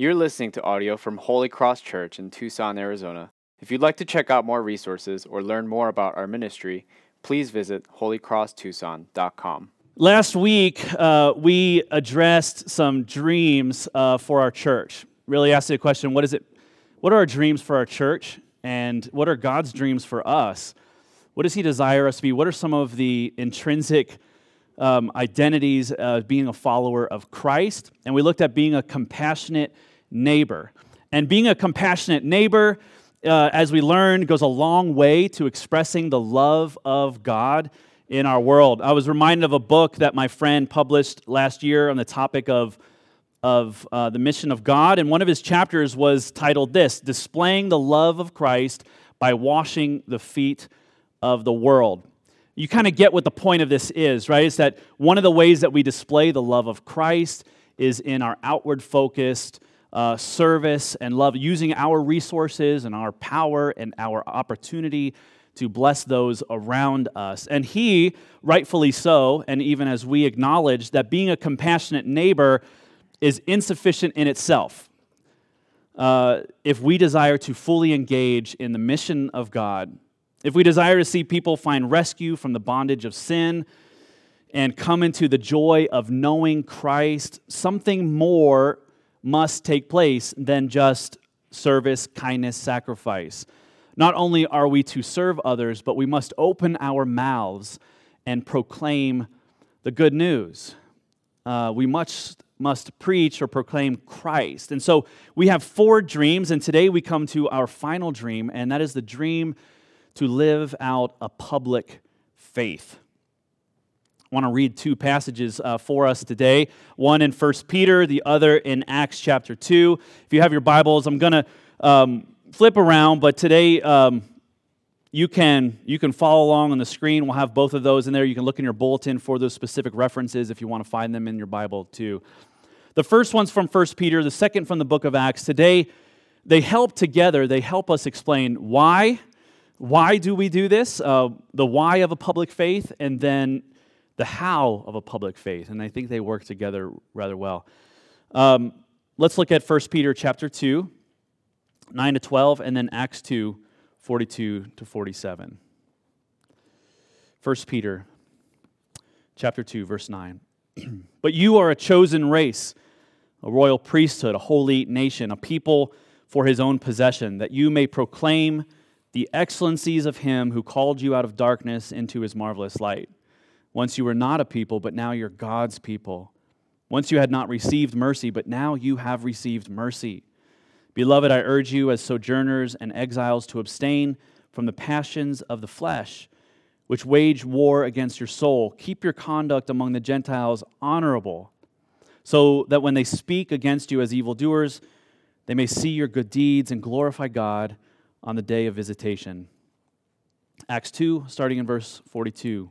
You're listening to audio from Holy Cross Church in Tucson, Arizona. If you'd like to check out more resources or learn more about our ministry, please visit holycrosstucson.com. Last week, uh, we addressed some dreams uh, for our church. Really asked the question what is it? What are our dreams for our church? And what are God's dreams for us? What does He desire us to be? What are some of the intrinsic um, identities of being a follower of Christ? And we looked at being a compassionate neighbor. And being a compassionate neighbor, uh, as we learned, goes a long way to expressing the love of God in our world. I was reminded of a book that my friend published last year on the topic of, of uh, the mission of God. And one of his chapters was titled this Displaying the Love of Christ by Washing the Feet of the World. You kind of get what the point of this is, right? It's that one of the ways that we display the love of Christ is in our outward focused, uh, service and love, using our resources and our power and our opportunity to bless those around us. And he, rightfully so, and even as we acknowledge that being a compassionate neighbor is insufficient in itself. Uh, if we desire to fully engage in the mission of God, if we desire to see people find rescue from the bondage of sin and come into the joy of knowing Christ, something more must take place than just service, kindness, sacrifice. Not only are we to serve others, but we must open our mouths and proclaim the good news. Uh, we must, must preach or proclaim Christ. And so we have four dreams, and today we come to our final dream, and that is the dream to live out a public faith. I want to read two passages uh, for us today one in 1 Peter, the other in Acts chapter 2. If you have your Bibles, I'm going to um, flip around, but today um, you, can, you can follow along on the screen. We'll have both of those in there. You can look in your bulletin for those specific references if you want to find them in your Bible too. The first one's from 1 Peter, the second from the book of Acts. Today, they help together, they help us explain why. Why do we do this? Uh, the why of a public faith, and then the how of a public faith, and I think they work together rather well. Um, let's look at 1 Peter chapter 2, 9 to 12, and then Acts 2, 42 to 47. 1 Peter chapter 2, verse 9. but you are a chosen race, a royal priesthood, a holy nation, a people for his own possession, that you may proclaim the excellencies of him who called you out of darkness into his marvelous light. Once you were not a people, but now you're God's people. Once you had not received mercy, but now you have received mercy. Beloved, I urge you as sojourners and exiles to abstain from the passions of the flesh, which wage war against your soul. Keep your conduct among the Gentiles honorable, so that when they speak against you as evildoers, they may see your good deeds and glorify God on the day of visitation. Acts 2, starting in verse 42.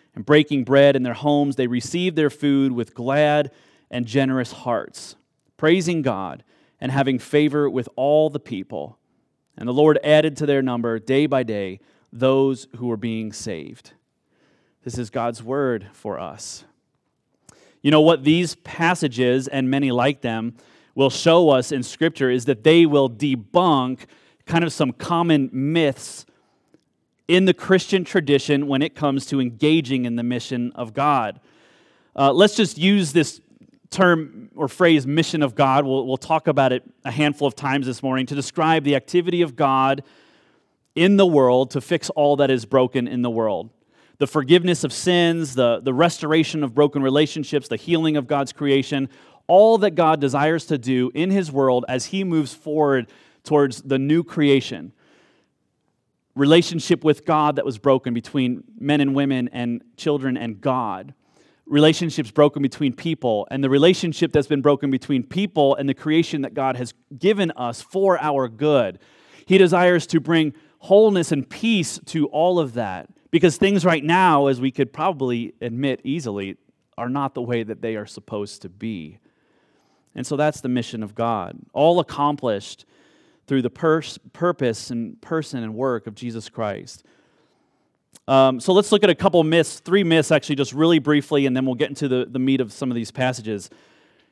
and breaking bread in their homes, they received their food with glad and generous hearts, praising God and having favor with all the people. And the Lord added to their number day by day those who were being saved. This is God's word for us. You know what these passages and many like them will show us in Scripture is that they will debunk kind of some common myths in the Christian tradition when it comes to engaging in the mission of God. Uh, let's just use this term or phrase, mission of God. We'll, we'll talk about it a handful of times this morning to describe the activity of God in the world to fix all that is broken in the world. The forgiveness of sins, the, the restoration of broken relationships, the healing of God's creation, all that God desires to do in His world as He moves forward towards the new creation relationship with God that was broken between men and women and children and God, relationships broken between people, and the relationship that's been broken between people and the creation that God has given us for our good. He desires to bring wholeness and peace to all of that because things right now, as we could probably admit easily, are not the way that they are supposed to be. And so that's the mission of God, all accomplished through the pers- purpose and person and work of Jesus Christ. Um, so let's look at a couple myths, three myths actually, just really briefly, and then we'll get into the, the meat of some of these passages.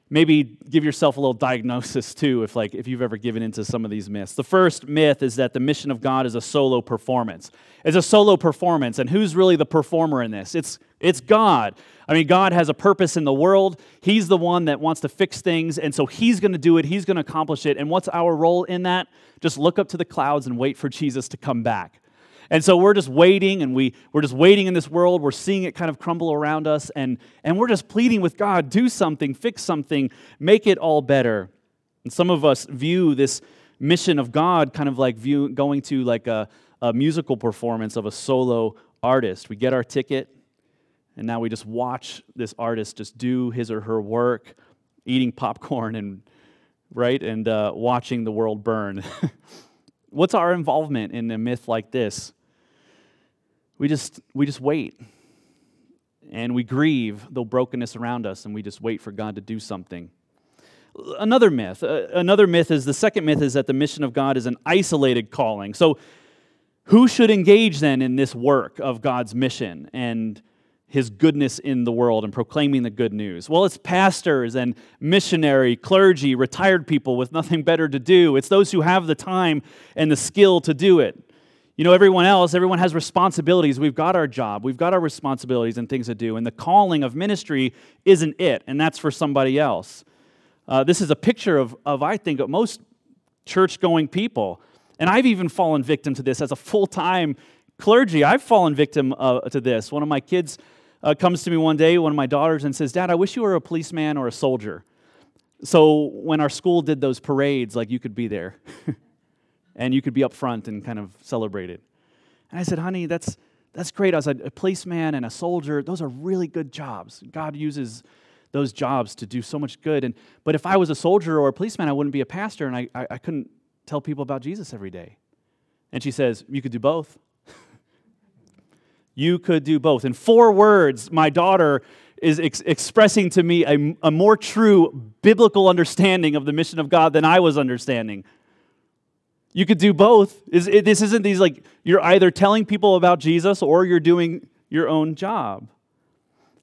Maybe give yourself a little diagnosis too, if like if you've ever given into some of these myths. The first myth is that the mission of God is a solo performance. It's a solo performance, and who's really the performer in this? It's it's God. I mean, God has a purpose in the world. He's the one that wants to fix things, and so He's going to do it. He's going to accomplish it. And what's our role in that? Just look up to the clouds and wait for Jesus to come back. And so we're just waiting and we, we're just waiting in this world. We're seeing it kind of crumble around us and, and we're just pleading with God do something, fix something, make it all better. And some of us view this mission of God kind of like view, going to like a, a musical performance of a solo artist. We get our ticket and now we just watch this artist just do his or her work, eating popcorn and right and uh, watching the world burn. What's our involvement in a myth like this? we just we just wait and we grieve the brokenness around us and we just wait for god to do something another myth uh, another myth is the second myth is that the mission of god is an isolated calling so who should engage then in this work of god's mission and his goodness in the world and proclaiming the good news well it's pastors and missionary clergy retired people with nothing better to do it's those who have the time and the skill to do it you know, everyone else, everyone has responsibilities. We've got our job, we've got our responsibilities and things to do. And the calling of ministry isn't it, and that's for somebody else. Uh, this is a picture of, of, I think, of most church going people. And I've even fallen victim to this as a full time clergy. I've fallen victim uh, to this. One of my kids uh, comes to me one day, one of my daughters, and says, Dad, I wish you were a policeman or a soldier. So when our school did those parades, like you could be there. and you could be up front and kind of celebrate it. And I said, honey, that's, that's great. I was a policeman and a soldier. Those are really good jobs. God uses those jobs to do so much good. And, but if I was a soldier or a policeman, I wouldn't be a pastor and I, I, I couldn't tell people about Jesus every day. And she says, You could do both. You could do both. In four words, my daughter is ex- expressing to me a, a more true biblical understanding of the mission of God than I was understanding. You could do both. Is This isn't these like you're either telling people about Jesus or you're doing your own job.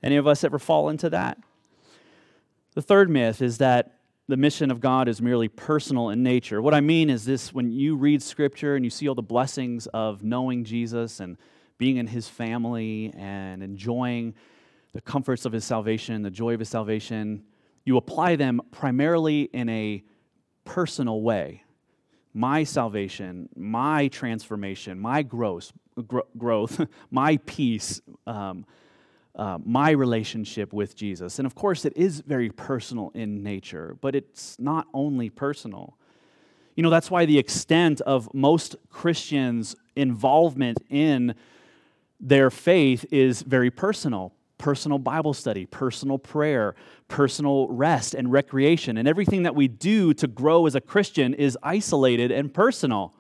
Any of us ever fall into that? The third myth is that the mission of God is merely personal in nature. What I mean is this when you read scripture and you see all the blessings of knowing Jesus and being in his family and enjoying the comforts of his salvation, the joy of his salvation, you apply them primarily in a personal way my salvation, my transformation, my growth, growth my peace, um, uh, my relationship with Jesus. And of course, it is very personal in nature, but it's not only personal. You know, that's why the extent of most Christians' involvement in their faith is very personal personal Bible study, personal prayer, personal rest and recreation. And everything that we do to grow as a Christian is isolated and personal.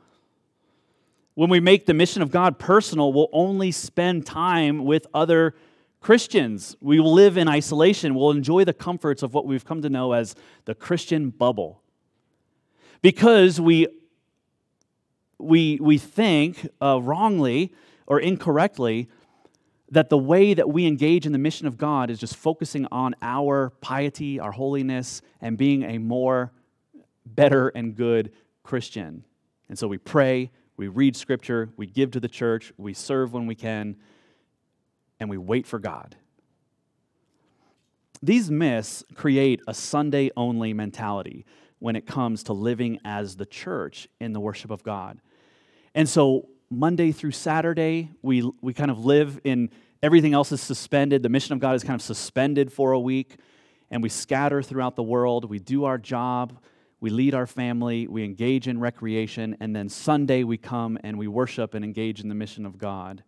When we make the mission of God personal, we'll only spend time with other Christians. We will live in isolation. We'll enjoy the comforts of what we've come to know as the Christian bubble. Because we, we, we think uh, wrongly or incorrectly that the way that we engage in the mission of God is just focusing on our piety, our holiness, and being a more better and good Christian. And so we pray, we read scripture, we give to the church, we serve when we can, and we wait for God. These myths create a Sunday only mentality when it comes to living as the church in the worship of God. And so Monday through Saturday, we, we kind of live in everything else is suspended. The mission of God is kind of suspended for a week, and we scatter throughout the world. We do our job, we lead our family, we engage in recreation, and then Sunday we come and we worship and engage in the mission of God.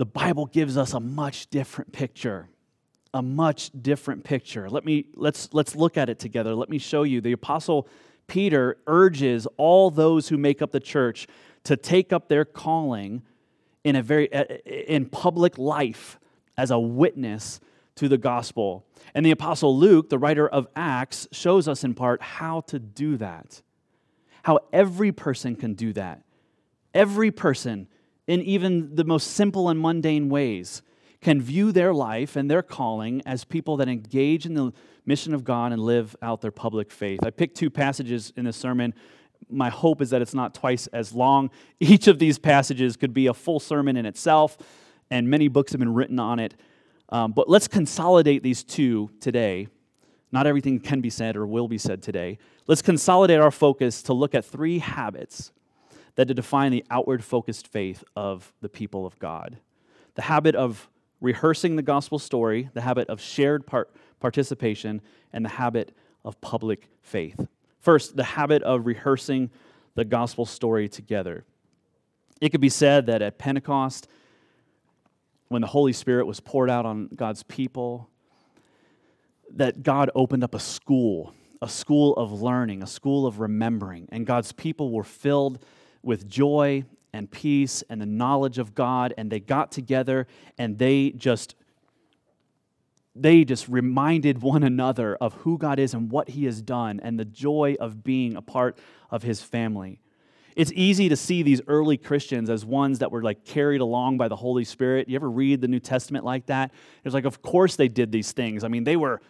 the Bible gives us a much different picture. A much different picture. Let me let's let's look at it together. Let me show you. The apostle Peter urges all those who make up the church to take up their calling in a very uh, uh, in public life as a witness to the gospel. And the apostle Luke, the writer of Acts, shows us in part how to do that. How every person can do that. Every person in even the most simple and mundane ways can view their life and their calling as people that engage in the mission of God and live out their public faith. I picked two passages in this sermon. My hope is that it's not twice as long. Each of these passages could be a full sermon in itself, and many books have been written on it. Um, but let's consolidate these two today. Not everything can be said or will be said today. Let's consolidate our focus to look at three habits that define the outward focused faith of the people of God the habit of rehearsing the gospel story, the habit of shared part, participation, and the habit of public faith. First, the habit of rehearsing the gospel story together. It could be said that at Pentecost, when the Holy Spirit was poured out on God's people, that God opened up a school, a school of learning, a school of remembering, and God's people were filled with joy and peace and the knowledge of God, and they got together and they just they just reminded one another of who God is and what He has done and the joy of being a part of His family. It's easy to see these early Christians as ones that were like carried along by the Holy Spirit. You ever read the New Testament like that? It's like, of course they did these things. I mean, they were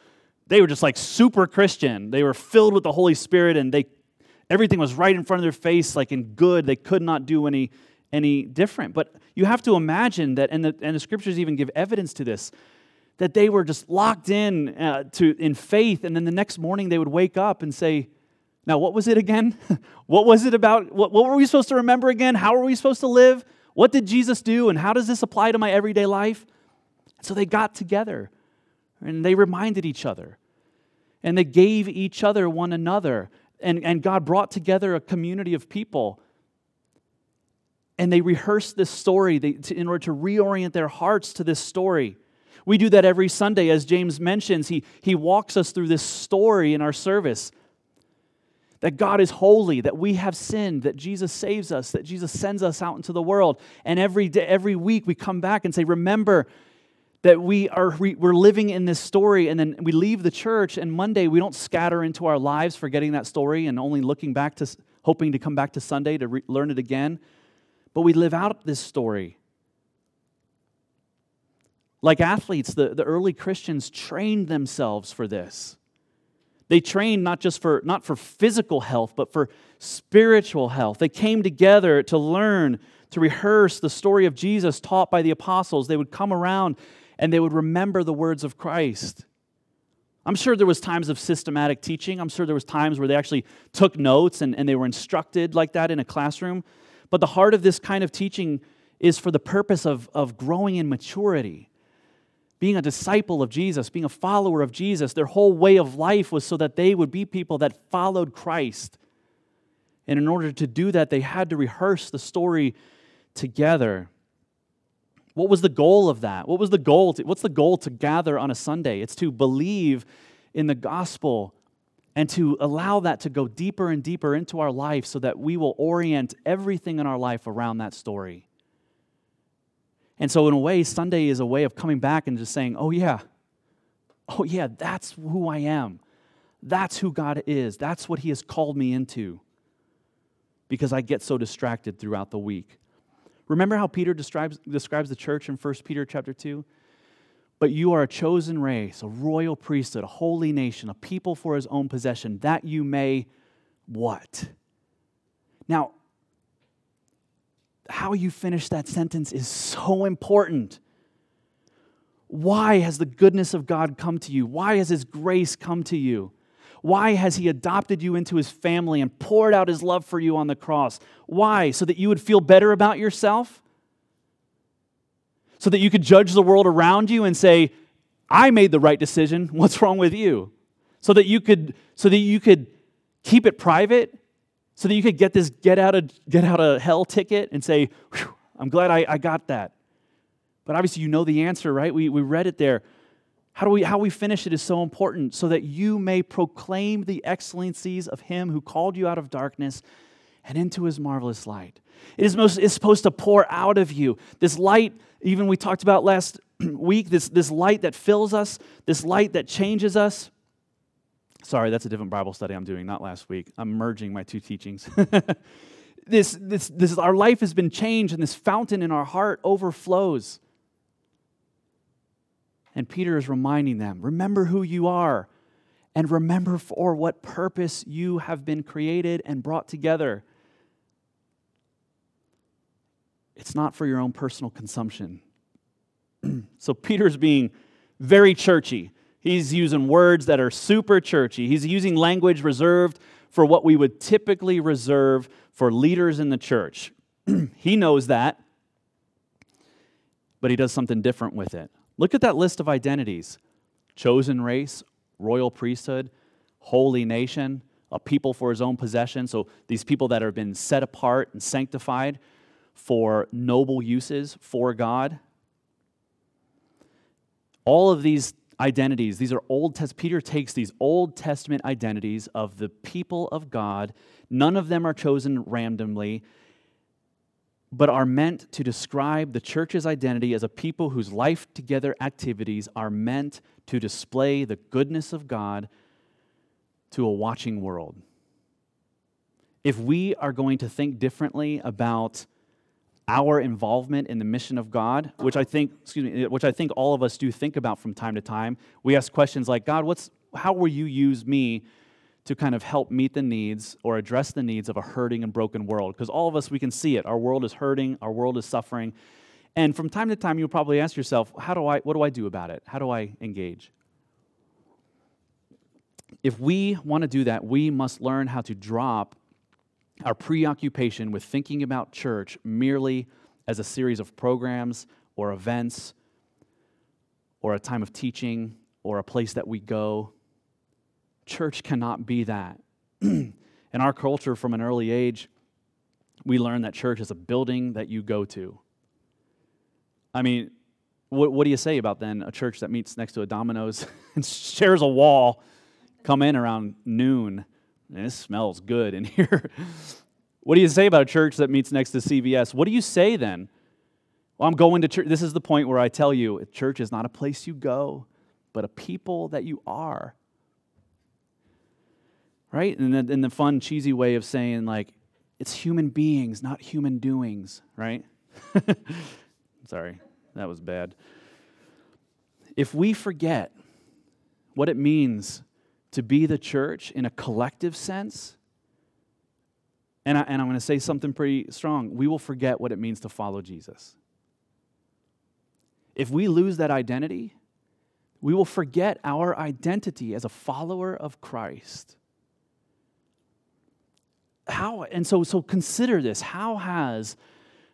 they were just like super Christian. They were filled with the Holy Spirit and they Everything was right in front of their face, like in good. They could not do any, any different. But you have to imagine that, and the, and the scriptures even give evidence to this, that they were just locked in uh, to, in faith, and then the next morning they would wake up and say, Now, what was it again? what was it about? What, what were we supposed to remember again? How are we supposed to live? What did Jesus do, and how does this apply to my everyday life? so they got together and they reminded each other and they gave each other one another and, and God brought together a community of people. And they rehearsed this story they, to, in order to reorient their hearts to this story. We do that every Sunday, as James mentions. He, he walks us through this story in our service that God is holy, that we have sinned, that Jesus saves us, that Jesus sends us out into the world. And every, day, every week we come back and say, Remember, that we are we're living in this story and then we leave the church and monday we don't scatter into our lives forgetting that story and only looking back to hoping to come back to sunday to re- learn it again but we live out this story like athletes the, the early christians trained themselves for this they trained not just for not for physical health but for spiritual health they came together to learn to rehearse the story of jesus taught by the apostles they would come around and they would remember the words of Christ. I'm sure there was times of systematic teaching. I'm sure there was times where they actually took notes and, and they were instructed like that in a classroom. But the heart of this kind of teaching is for the purpose of, of growing in maturity. Being a disciple of Jesus, being a follower of Jesus, their whole way of life was so that they would be people that followed Christ. And in order to do that, they had to rehearse the story together. What was the goal of that? What was the goal? To, what's the goal to gather on a Sunday? It's to believe in the gospel and to allow that to go deeper and deeper into our life so that we will orient everything in our life around that story. And so, in a way, Sunday is a way of coming back and just saying, oh, yeah, oh, yeah, that's who I am. That's who God is. That's what He has called me into. Because I get so distracted throughout the week. Remember how Peter describes, describes the church in 1 Peter chapter 2? But you are a chosen race, a royal priesthood, a holy nation, a people for his own possession, that you may what? Now, how you finish that sentence is so important. Why has the goodness of God come to you? Why has his grace come to you? Why has He adopted you into His family and poured out His love for you on the cross? Why? So that you would feel better about yourself? So that you could judge the world around you and say, I made the right decision. What's wrong with you? So that you could, so that you could keep it private, so that you could get this get out of, get out of hell ticket and say, I'm glad I, I got that. But obviously, you know the answer, right? We, we read it there. How, do we, how we finish it is so important so that you may proclaim the excellencies of him who called you out of darkness and into his marvelous light. It is most is supposed to pour out of you. This light, even we talked about last week, this, this light that fills us, this light that changes us. Sorry, that's a different Bible study I'm doing, not last week. I'm merging my two teachings. this, this, this, our life has been changed, and this fountain in our heart overflows. And Peter is reminding them remember who you are, and remember for what purpose you have been created and brought together. It's not for your own personal consumption. so Peter's being very churchy. He's using words that are super churchy. He's using language reserved for what we would typically reserve for leaders in the church. he knows that, but he does something different with it. Look at that list of identities chosen race, royal priesthood, holy nation, a people for his own possession. So these people that have been set apart and sanctified for noble uses for God. All of these identities, these are Old Testament, Peter takes these Old Testament identities of the people of God. None of them are chosen randomly, but are meant to describe the church's identity as a people whose life together activities are meant to display the goodness of God to a watching world. If we are going to think differently about our involvement in the mission of God, which I think, excuse me, which I think all of us do think about from time to time. We ask questions like, God, what's how will you use me to kind of help meet the needs or address the needs of a hurting and broken world? Because all of us we can see it. Our world is hurting, our world is suffering. And from time to time you'll probably ask yourself, how do I what do I do about it? How do I engage? If we want to do that, we must learn how to drop our preoccupation with thinking about church merely as a series of programs or events or a time of teaching or a place that we go. Church cannot be that. In our culture, from an early age, we learn that church is a building that you go to. I mean, what, what do you say about then a church that meets next to a Domino's and shares a wall, come in around noon? And it smells good in here. what do you say about a church that meets next to CVS? What do you say then? Well, I'm going to church. This is the point where I tell you church is not a place you go, but a people that you are. Right? And the, and the fun, cheesy way of saying, like, it's human beings, not human doings, right? Sorry, that was bad. If we forget what it means to be the church in a collective sense, and, I, and I'm going to say something pretty strong, we will forget what it means to follow Jesus. If we lose that identity, we will forget our identity as a follower of Christ. How, and so, so consider this. How has,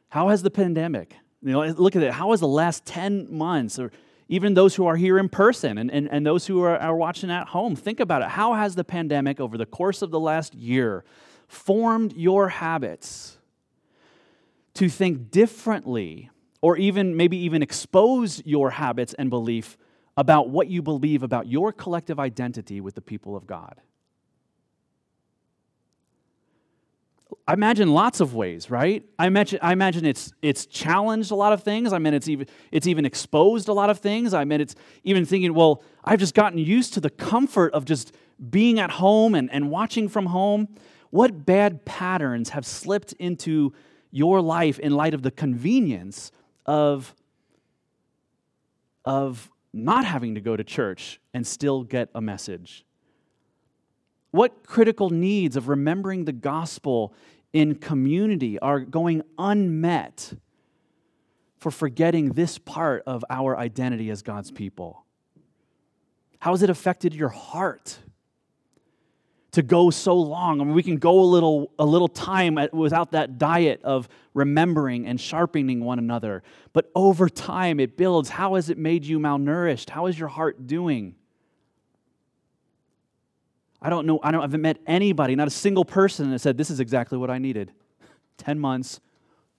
how has the pandemic, you know, look at it, how has the last 10 months or even those who are here in person and, and, and those who are, are watching at home. Think about it. How has the pandemic over the course of the last year formed your habits to think differently or even maybe even expose your habits and belief about what you believe about your collective identity with the people of God? I imagine lots of ways, right? I imagine, I imagine it's, it's challenged a lot of things. I mean, it's even, it's even exposed a lot of things. I mean, it's even thinking, well, I've just gotten used to the comfort of just being at home and, and watching from home. What bad patterns have slipped into your life in light of the convenience of, of not having to go to church and still get a message? What critical needs of remembering the gospel in community are going unmet for forgetting this part of our identity as God's people? How has it affected your heart to go so long? I mean, we can go a little, a little time without that diet of remembering and sharpening one another. But over time, it builds. How has it made you malnourished? How is your heart doing? I don't know, I, don't, I haven't met anybody, not a single person that said, This is exactly what I needed. 10 months,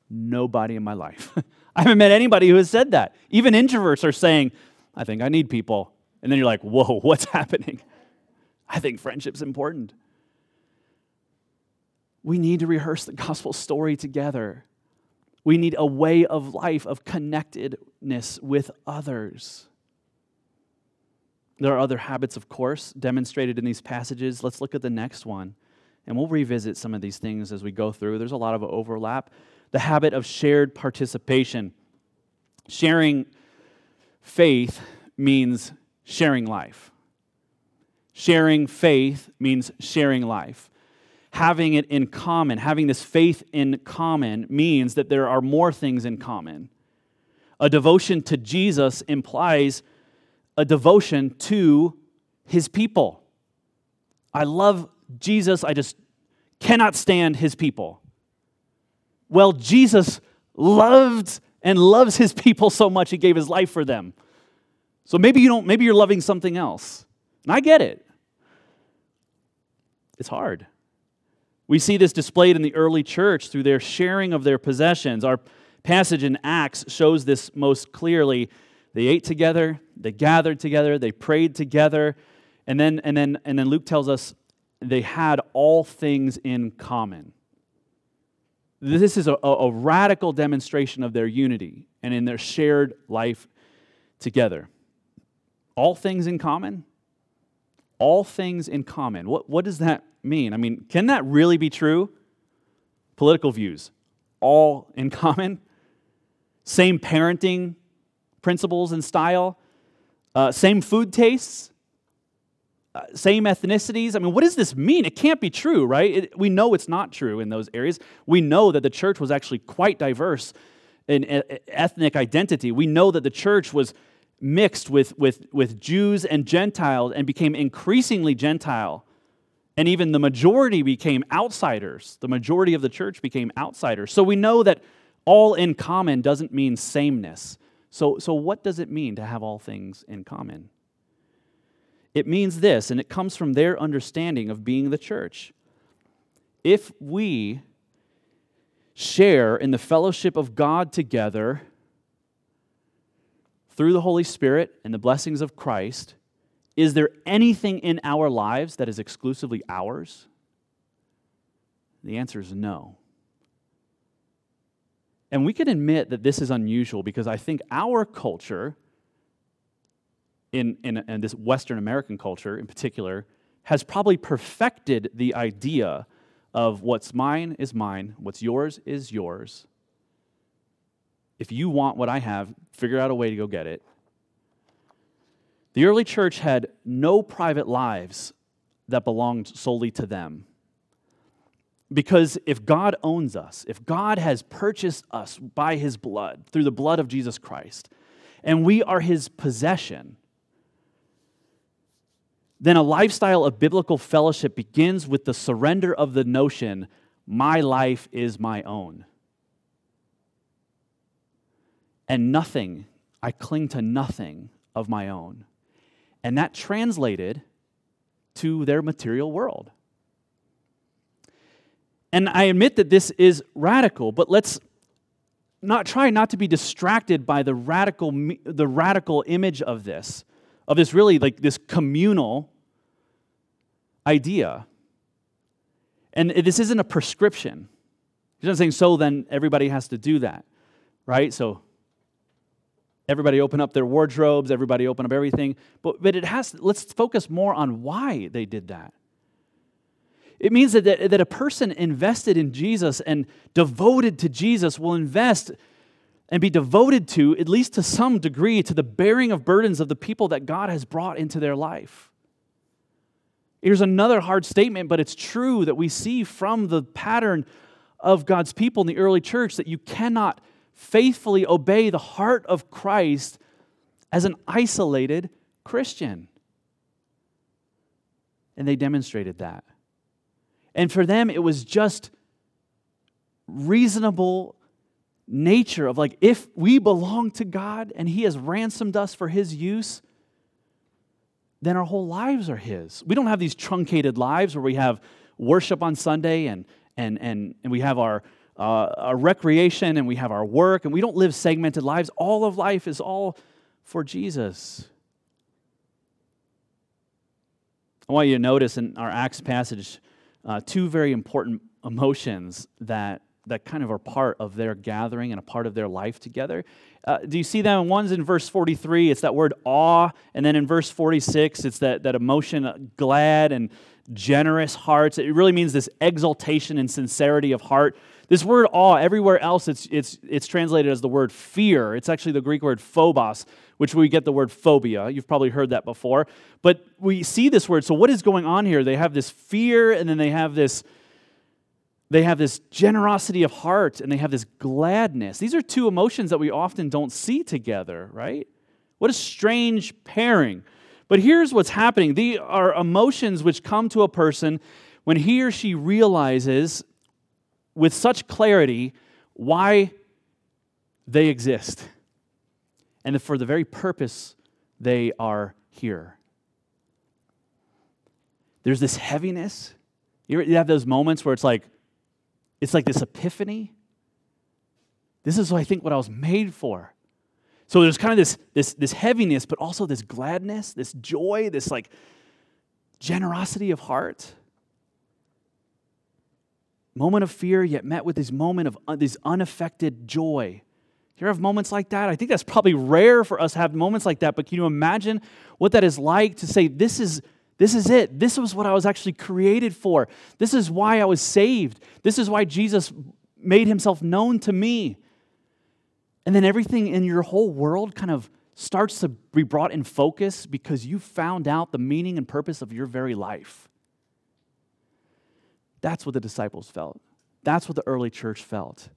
nobody in my life. I haven't met anybody who has said that. Even introverts are saying, I think I need people. And then you're like, whoa, what's happening? I think friendship's important. We need to rehearse the gospel story together. We need a way of life of connectedness with others. There are other habits, of course, demonstrated in these passages. Let's look at the next one, and we'll revisit some of these things as we go through. There's a lot of overlap. The habit of shared participation. Sharing faith means sharing life. Sharing faith means sharing life having it in common, having this faith in common, means that there are more things in common. A devotion to Jesus implies a devotion to his people. I love Jesus, I just cannot stand his people. Well, Jesus loved and loves his people so much he gave his life for them. So maybe you don't maybe you're loving something else. And I get it. It's hard. We see this displayed in the early church through their sharing of their possessions. Our passage in Acts shows this most clearly. They ate together, they gathered together, they prayed together, and then, and then, and then Luke tells us they had all things in common. This is a, a radical demonstration of their unity and in their shared life together. All things in common? All things in common. What, what does that mean? I mean, can that really be true? Political views, all in common. Same parenting principles and style, uh, same food tastes, uh, same ethnicities. I mean, what does this mean? It can't be true, right? It, we know it's not true in those areas. We know that the church was actually quite diverse in ethnic identity. We know that the church was mixed with, with, with Jews and Gentiles and became increasingly Gentile and even the majority became outsiders. The majority of the church became outsiders. So we know that all in common doesn't mean sameness. So, so what does it mean to have all things in common? It means this, and it comes from their understanding of being the church. If we share in the fellowship of God together through the Holy Spirit and the blessings of Christ, is there anything in our lives that is exclusively ours? The answer is no. And we can admit that this is unusual because I think our culture, in, in, in, this Western American culture in particular, has probably perfected the idea of what's mine is mine, what's yours is yours. If you want what I have, figure out a way to go get it. The early church had no private lives that belonged solely to them. Because if God owns us, if God has purchased us by his blood, through the blood of Jesus Christ, and we are his possession, then a lifestyle of biblical fellowship begins with the surrender of the notion, my life is my own. And nothing, I cling to nothing of my own. And that translated to their material world. And I admit that this is radical, but let's not try not to be distracted by the radical the radical image of this of this really like this communal idea. And this isn't a prescription. He's not saying so then everybody has to do that. Right? So Everybody open up their wardrobes, everybody open up everything. But, but it has, let's focus more on why they did that. It means that, that, that a person invested in Jesus and devoted to Jesus will invest and be devoted to, at least to some degree, to the bearing of burdens of the people that God has brought into their life. Here's another hard statement, but it's true that we see from the pattern of God's people in the early church that you cannot faithfully obey the heart of Christ as an isolated Christian. And they demonstrated that. And for them, it was just reasonable nature of like, if we belong to God and He has ransomed us for His use, then our whole lives are His. We don't have these truncated lives where we have worship on Sunday and, and, and, and we have our uh, our recreation and we have our work and we don't live segmented lives. All of life is all for Jesus. I want you to notice in our Acts passage uh, two very important emotions that, that kind of are part of their gathering and a part of their life together. Uh, do you see them? One's in verse 43, it's that word awe. And then in verse 46, it's that, that emotion, uh, glad and generous hearts. It really means this exaltation and sincerity of heart. This word awe, everywhere else, it's, it's, it's translated as the word fear. It's actually the Greek word phobos, which we get the word phobia. You've probably heard that before. But we see this word. So, what is going on here? They have this fear, and then they have this. They have this generosity of heart and they have this gladness. These are two emotions that we often don't see together, right? What a strange pairing. But here's what's happening. These are emotions which come to a person when he or she realizes with such clarity why they exist and for the very purpose they are here. There's this heaviness. You have those moments where it's like, it's like this epiphany. This is, I think, what I was made for. So there's kind of this, this, this heaviness, but also this gladness, this joy, this like generosity of heart. Moment of fear, yet met with this moment of uh, this unaffected joy. You have moments like that? I think that's probably rare for us to have moments like that, but can you imagine what that is like to say, This is, this is it. This was what I was actually created for. This is why I was saved. This is why Jesus made himself known to me. And then everything in your whole world kind of starts to be brought in focus because you found out the meaning and purpose of your very life. That's what the disciples felt. That's what the early church felt.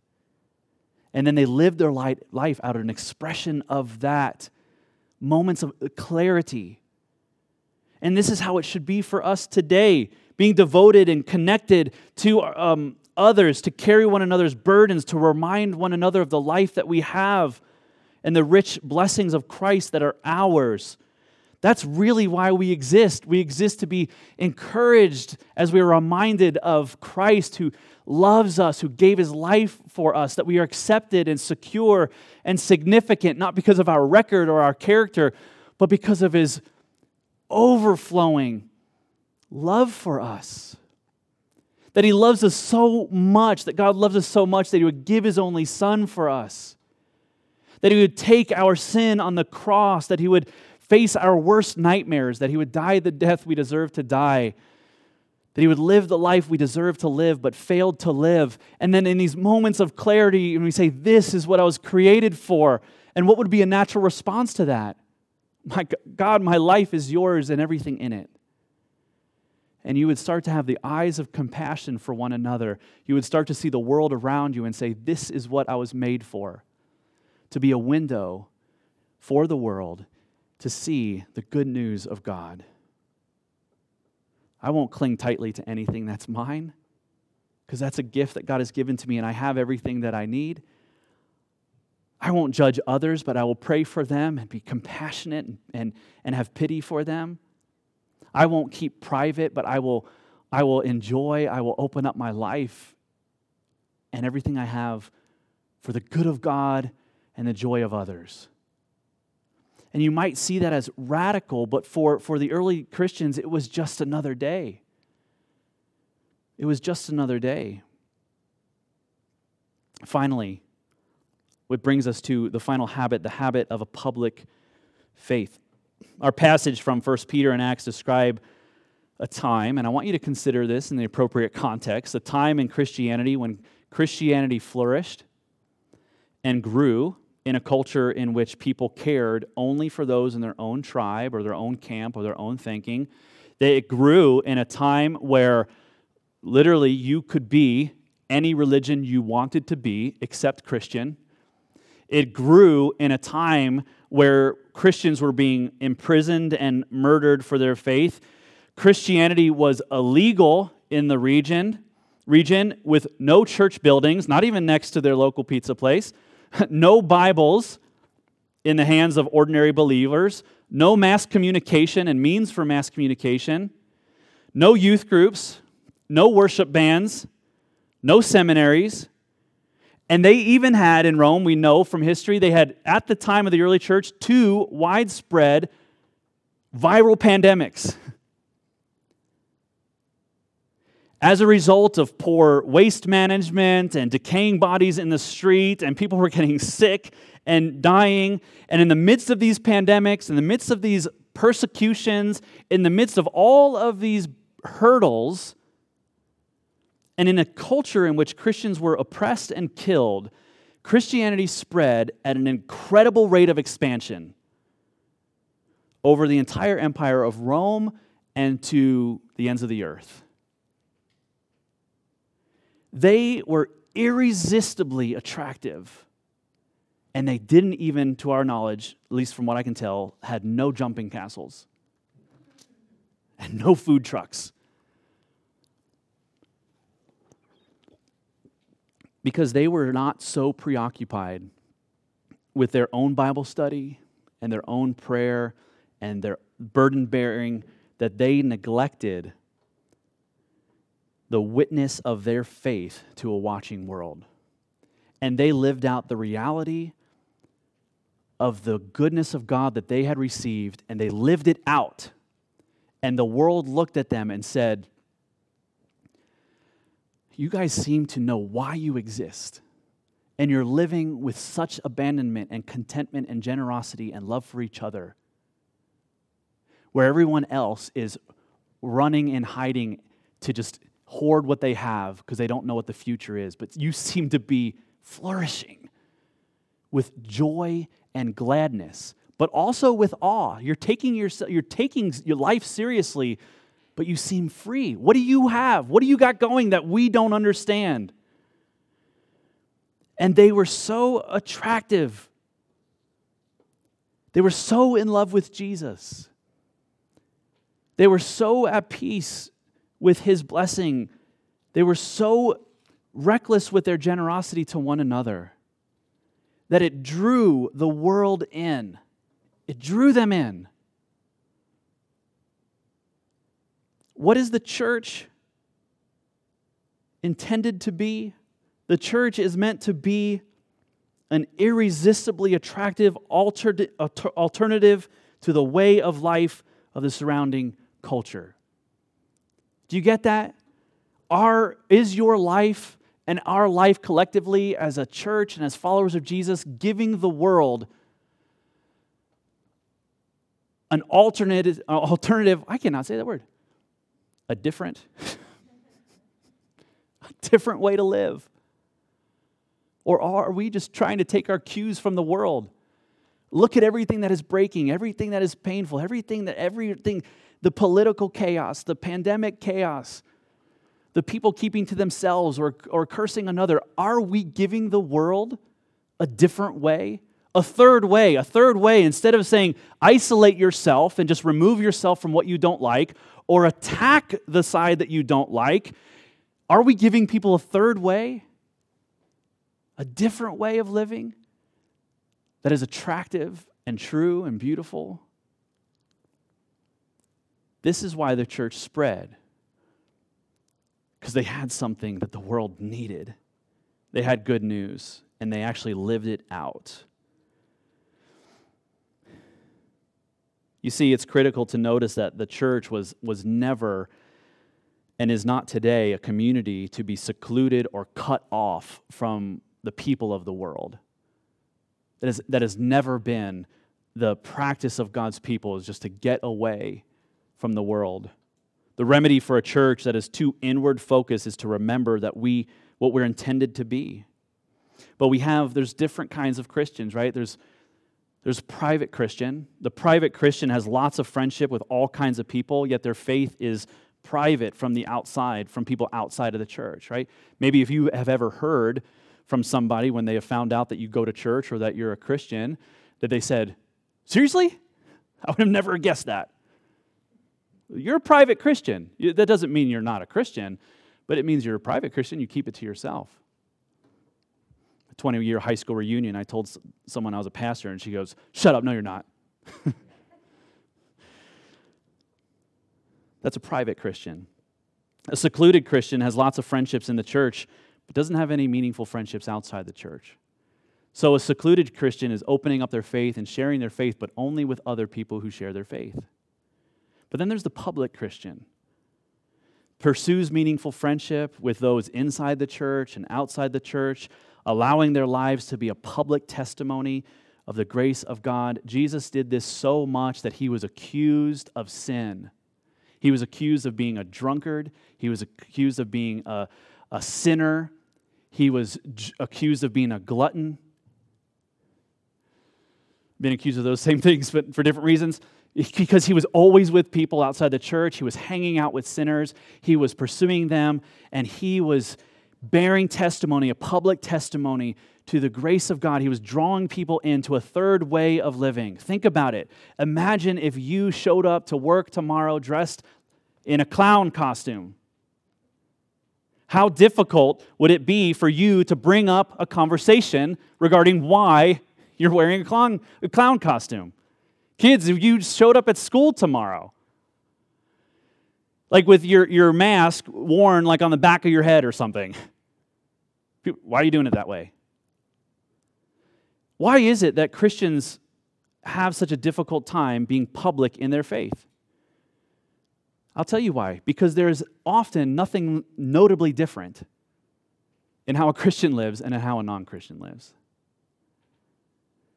And then they lived their life out of an expression of that moments of clarity. And this is how it should be for us today being devoted and connected to um, others, to carry one another's burdens, to remind one another of the life that we have and the rich blessings of Christ that are ours. That's really why we exist. We exist to be encouraged as we are reminded of Christ who loves us, who gave his life for us, that we are accepted and secure and significant, not because of our record or our character, but because of his overflowing love for us. That He loves us so much, that God loves us so much that He would give His only Son for us. That He would take our sin on the cross, that He would face our worst nightmares, that He would die the death we deserve to die, that He would live the life we deserve to live but failed to live. And then in these moments of clarity, and we say, This is what I was created for, and what would be a natural response to that? My God, my life is yours and everything in it and you would start to have the eyes of compassion for one another. You would start to see the world around you and say, This is what I was made for to be a window for the world to see the good news of God. I won't cling tightly to anything that's mine because that's a gift that God has given to me and I have everything that I need. I won't judge others, but I will pray for them and be compassionate and, and, and have pity for them. I won't keep private, but I will, I will enjoy, I will open up my life and everything I have for the good of God and the joy of others. And you might see that as radical, but for, for the early Christians, it was just another day. It was just another day. Finally, what brings us to the final habit, the habit of a public faith. Our passage from 1 Peter and Acts describe a time, and I want you to consider this in the appropriate context, a time in Christianity when Christianity flourished and grew in a culture in which people cared only for those in their own tribe or their own camp or their own thinking. It grew in a time where literally you could be any religion you wanted to be except Christian. It grew in a time where Christians were being imprisoned and murdered for their faith. Christianity was illegal in the region, region with no church buildings, not even next to their local pizza place, no Bibles in the hands of ordinary believers, no mass communication and means for mass communication, no youth groups, no worship bands, no seminaries, And they even had in Rome, we know from history, they had at the time of the early church two widespread viral pandemics. As a result of poor waste management and decaying bodies in the street, and people were getting sick and dying, and in the midst of these pandemics, in the midst of these persecutions, in the midst of all of these hurdles, and in a culture in which Christians were oppressed and killed, Christianity spread at an incredible rate of expansion over the entire empire of Rome and to the ends of the earth. They were irresistibly attractive. And they didn't even, to our knowledge, at least from what I can tell, had no jumping castles and no food trucks. Because they were not so preoccupied with their own Bible study and their own prayer and their burden bearing that they neglected the witness of their faith to a watching world. And they lived out the reality of the goodness of God that they had received, and they lived it out. And the world looked at them and said, You guys seem to know why you exist. And you're living with such abandonment and contentment and generosity and love for each other, where everyone else is running and hiding to just hoard what they have because they don't know what the future is, but you seem to be flourishing with joy and gladness, but also with awe. You're taking your, you're taking your life seriously, but you seem free. What do you have? What do you got going that we don't understand? And they were so attractive. They were so in love with Jesus. They were so at peace with his blessing. They were so reckless with their generosity to one another that it drew the world in. It drew them in. What is the church intended to be? The church is meant to be an irresistibly attractive alternative to the way of life of the surrounding culture. Do you get that? Our, is your life and our life collectively as a church and as followers of Jesus giving the world an alternative, alternative I cannot say that word, a different, a different way to live? Or are we just trying to take our cues from the world? Look at everything that is breaking, everything that is painful, everything that everything the political chaos, the pandemic chaos, the people keeping to themselves or, or cursing another, are we giving the world a different way? A third way, a third way, instead of saying isolate yourself and just remove yourself from what you don't like or attack the side that you don't like, are we giving people a third way? A different way of living that is attractive and true and beautiful? This is why the church spread, because they had something that the world needed. They had good news, and they actually lived it out. You see, it's critical to notice that the church was, was never and is not today a community to be secluded or cut off from the people of the world. That, is, that has never been the practice of God's people, is just to get away from the world. The remedy for a church that is too inward focused is to remember that we what we're intended to be. But we have there's different kinds of Christians, right? There's there's private Christian. The private Christian has lots of friendship with all kinds of people, yet their faith is private from the outside, from people outside of the church, right? Maybe if you have ever heard from somebody when they have found out that you go to church or that you're a Christian, that they said, Seriously? I would have never guessed that. You're a private Christian. That doesn't mean you're not a Christian, but it means you're a private Christian. You keep it to yourself. A 20 year high school reunion, I told someone I was a pastor, and she goes, Shut up, no, you're not. That's a private Christian. A secluded Christian has lots of friendships in the church, but doesn't have any meaningful friendships outside the church. So a secluded Christian is opening up their faith and sharing their faith, but only with other people who share their faith. But then there's the public Christian. Pursues meaningful friendship with those inside the church and outside the church, allowing their lives to be a public testimony of the grace of God. Jesus did this so much that he was accused of sin. He was accused of being a drunkard, he was accused of being a, a sinner, he was j- accused of being a glutton. Been accused of those same things, but for different reasons because he was always with people outside the church. He was hanging out with sinners. He was pursuing them, and he was bearing testimony, a public testimony to the grace of God. He was drawing people into a third way of living. Think about it. Imagine if you showed up to work tomorrow dressed in a clown costume. How difficult would it be for you to bring up a conversation regarding why you're wearing a clown, a clown costume? Kids, if you showed up at school tomorrow, like with your, your mask worn like on the back of your head or something, why are you doing it that way? Why is it that Christians have such a difficult time being public in their faith? I'll tell you why. Because there's often nothing notably different in how a Christian lives and in how a non Christian lives.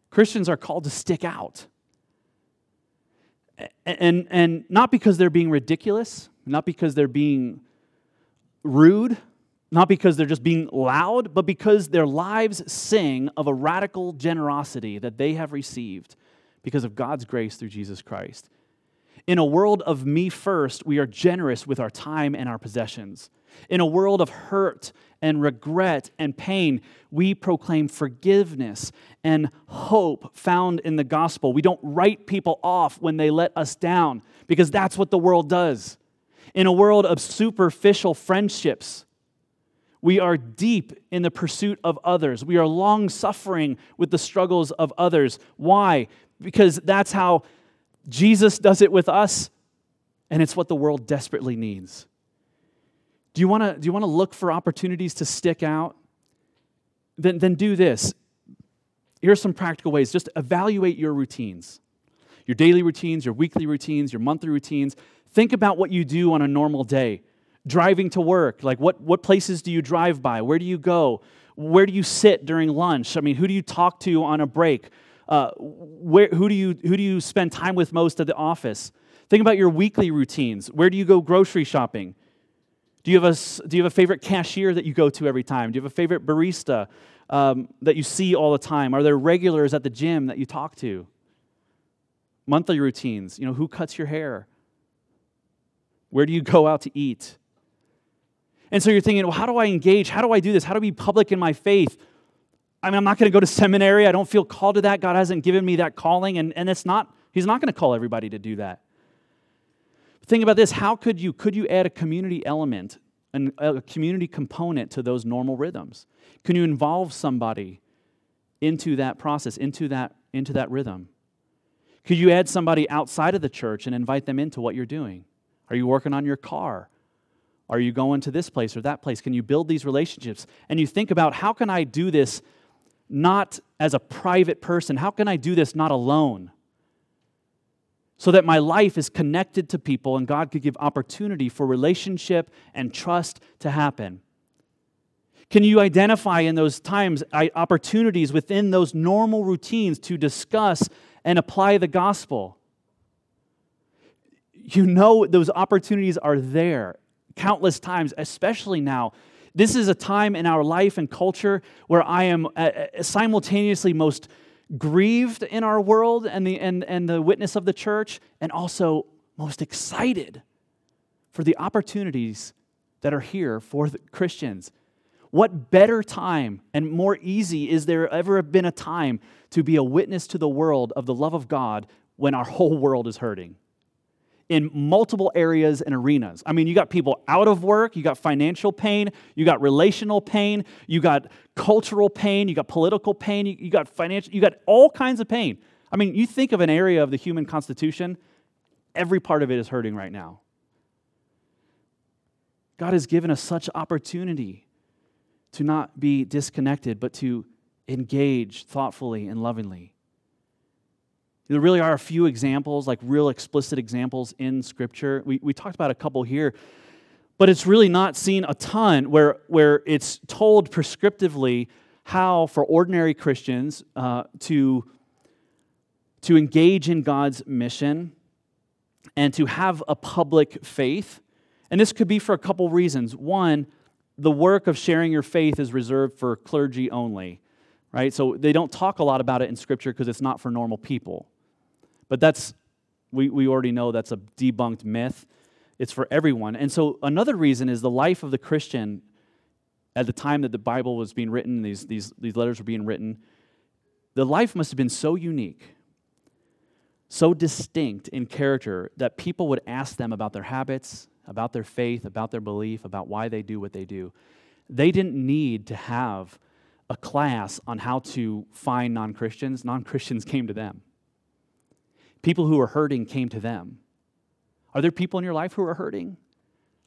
Christians are called to stick out. And, and not because they're being ridiculous, not because they're being rude, not because they're just being loud, but because their lives sing of a radical generosity that they have received because of God's grace through Jesus Christ. In a world of me first, we are generous with our time and our possessions. In a world of hurt and regret and pain, we proclaim forgiveness and hope found in the gospel. We don't write people off when they let us down because that's what the world does. In a world of superficial friendships, we are deep in the pursuit of others. We are long suffering with the struggles of others. Why? Because that's how Jesus does it with us, and it's what the world desperately needs. Do you want to do you want to look for opportunities to stick out? Then, then do this. Here's some practical ways. Just evaluate your routines. Your daily routines, your weekly routines, your monthly routines. Think about what you do on a normal day. Driving to work, like what, what places do you drive by? Where do you go? Where do you sit during lunch? I mean, who do you talk to on a break? Uh, where, who, do you, who do you spend time with most at the office? Think about your weekly routines. Where do you go grocery shopping? Do you have a, do you have a favorite cashier that you go to every time? Do you have a favorite barista um, that you see all the time? Are there regulars at the gym that you talk to? Monthly routines. You know, who cuts your hair? Where do you go out to eat? And so you're thinking, well, how do I engage? How do I do this? How do I be public in my faith? I mean, I'm not going to go to seminary. I don't feel called to that. God hasn't given me that calling, and, and it's not, He's not going to call everybody to do that. Think about this. How could you, could you add a community element, an, a community component to those normal rhythms? Can you involve somebody into that process, into that, into that rhythm? Could you add somebody outside of the church and invite them into what you're doing? Are you working on your car? Are you going to this place or that place? Can you build these relationships? And you think about how can I do this not as a private person? How can I do this not alone? So that my life is connected to people and God could give opportunity for relationship and trust to happen. Can you identify in those times opportunities within those normal routines to discuss and apply the gospel? You know those opportunities are there countless times, especially now this is a time in our life and culture where I am uh, uh, simultaneously most grieved in our world and the, and, and the witness of the church, and also most excited for the opportunities that are here for Christians. What better time and more easy is there ever been a time to be a witness to the world of the love of God when our whole world is hurting? In multiple areas and arenas. I mean, you got people out of work, you got financial pain, you got relational pain, you got cultural pain, you got political pain, you, got financial, you got all kinds of pain. I mean, you think of an area of the human constitution, every part of it is hurting right now. God has given us such opportunity to not be disconnected, but to engage thoughtfully and lovingly. There really are a few examples, like real explicit examples in Scripture. We, we talked about a couple here, but it's really not seen a ton where, where it's told prescriptively how, for ordinary Christians, uh, to, to engage in God's mission and to have a public faith. And this could be for a couple reasons. One, the work of sharing your faith is reserved for clergy only, right? So they don't talk a lot about it in Scripture because it's not for normal people. But that's, we, we already know that's a debunked myth. It's for everyone. And so another reason is the life of the Christian at the time that the Bible was being written, these, these, these letters were being written, the life must have been so unique, so distinct in character that people would ask them about their habits, about their faith, about their belief, about why they do what they do. They didn't need to have a class on how to find non Christians. Non Christians came to them. People who were hurting came to them. Are there people in your life who are hurting?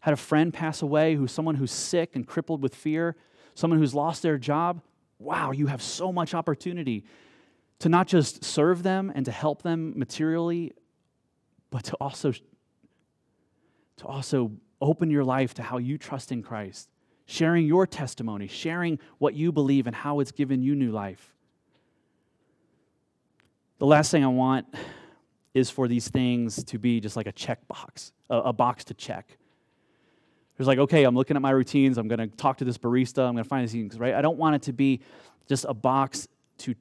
Had a friend pass away who's someone who's sick and crippled with fear, someone who's lost their job? Wow, you have so much opportunity to not just serve them and to help them materially, but to also to also open your life to how you trust in Christ, sharing your testimony, sharing what you believe and how it's given you new life. The last thing I want is for these things to be just like a check box, a, a box to check. There's like, okay, I'm looking at my routines. I'm going to talk to this barista. I'm going to find these things, right? I don't want it to be just a box to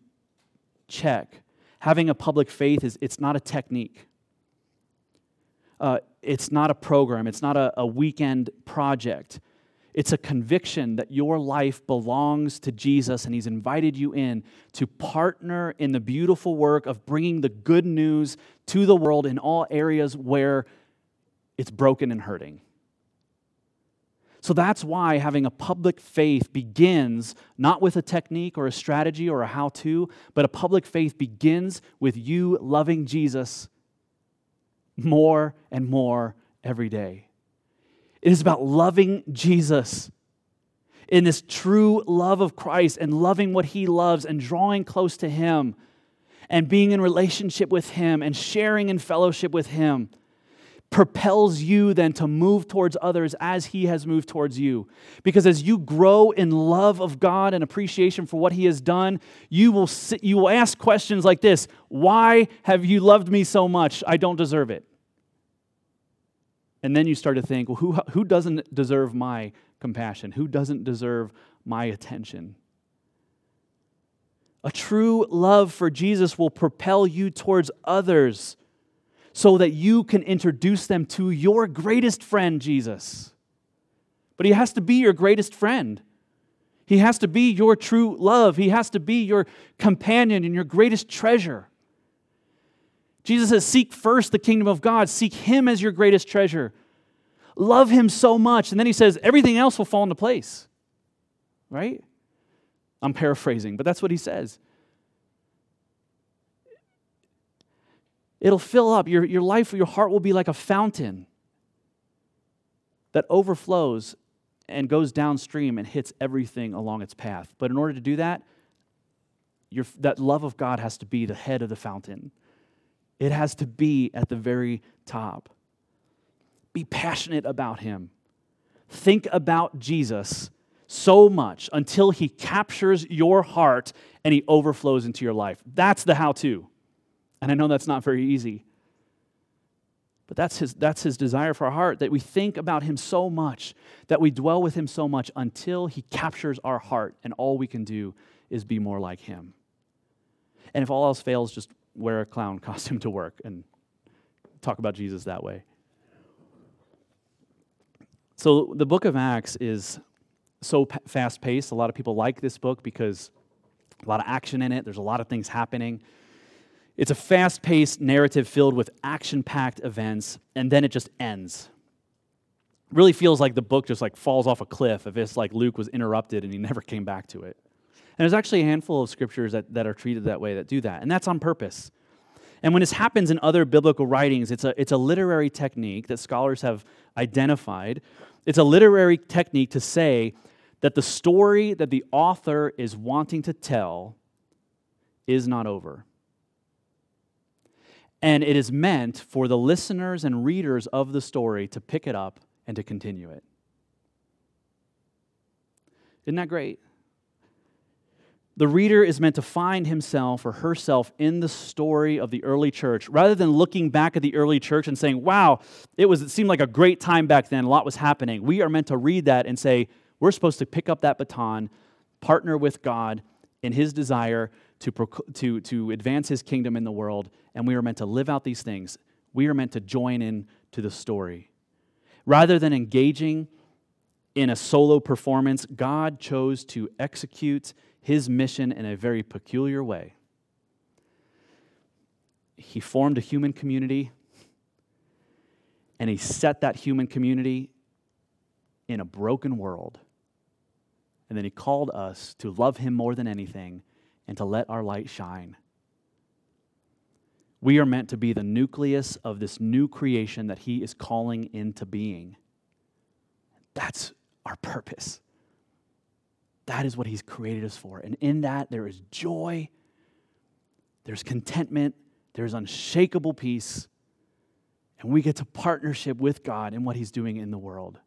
check. Having a public faith is it's not a technique. Uh, it's not a program. It's not a, a weekend project. It's a conviction that your life belongs to Jesus and He's invited you in to partner in the beautiful work of bringing the good news to the world in all areas where it's broken and hurting. So that's why having a public faith begins not with a technique or a strategy or a how to, but a public faith begins with you loving Jesus more and more every day. It is about loving Jesus in this true love of Christ and loving what he loves and drawing close to him and being in relationship with him and sharing in fellowship with him propels you then to move towards others as he has moved towards you. Because as you grow in love of God and appreciation for what he has done, you will, sit, you will ask questions like this Why have you loved me so much? I don't deserve it. And then you start to think, well, who, who doesn't deserve my compassion? Who doesn't deserve my attention? A true love for Jesus will propel you towards others so that you can introduce them to your greatest friend, Jesus. But he has to be your greatest friend. He has to be your true love. He has to be your companion and your greatest treasure. Jesus says, Seek first the kingdom of God, seek Him as your greatest treasure. Love Him so much. And then He says, Everything else will fall into place. Right? I'm paraphrasing, but that's what He says. It'll fill up. Your, your life, your heart will be like a fountain that overflows and goes downstream and hits everything along its path. But in order to do that, your, that love of God has to be the head of the fountain. It has to be at the very top. Be passionate about Him. Think about Jesus so much until He captures your heart and He overflows into your life. That's the how to. And I know that's not very easy. But that's his, that's his desire for our heart, that we think about him so much, that we dwell with him so much until he captures our heart, and all we can do is be more like him. And if all else fails, just wear a clown costume to work and talk about Jesus that way. So the book of Acts is so p- fast paced. A lot of people like this book because a lot of action in it, there's a lot of things happening. It's a fast paced narrative filled with action packed events, and then it just ends. Really feels like the book just like falls off a cliff if it's like Luke was interrupted and he never came back to it. And there's actually a handful of scriptures that, that are treated that way that do that, and that's on purpose. And when this happens in other biblical writings, it's a, it's a literary technique that scholars have identified. It's a literary technique to say that the story that the author is wanting to tell is not over. And it is meant for the listeners and readers of the story to pick it up and to continue it. Isn't that great? The reader is meant to find himself or herself in the story of the early church rather than looking back at the early church and saying, wow, it, was, it seemed like a great time back then, a lot was happening. We are meant to read that and say, we're supposed to pick up that baton, partner with God in his desire to, to, to advance his kingdom in the world, and we are meant to live out these things. We are meant to join in to the story. Rather than engaging in a solo performance, God chose to execute his mission in a very peculiar way. He formed a human community, and he set that human community in a broken world. And then he called us to love him more than anything and to let our light shine. We are meant to be the nucleus of this new creation that he is calling into being. That's our purpose. That is what He's created us for. And in that, there is joy, there's contentment, there's unshakable peace, and we get to partnership with God in what He's doing in the world.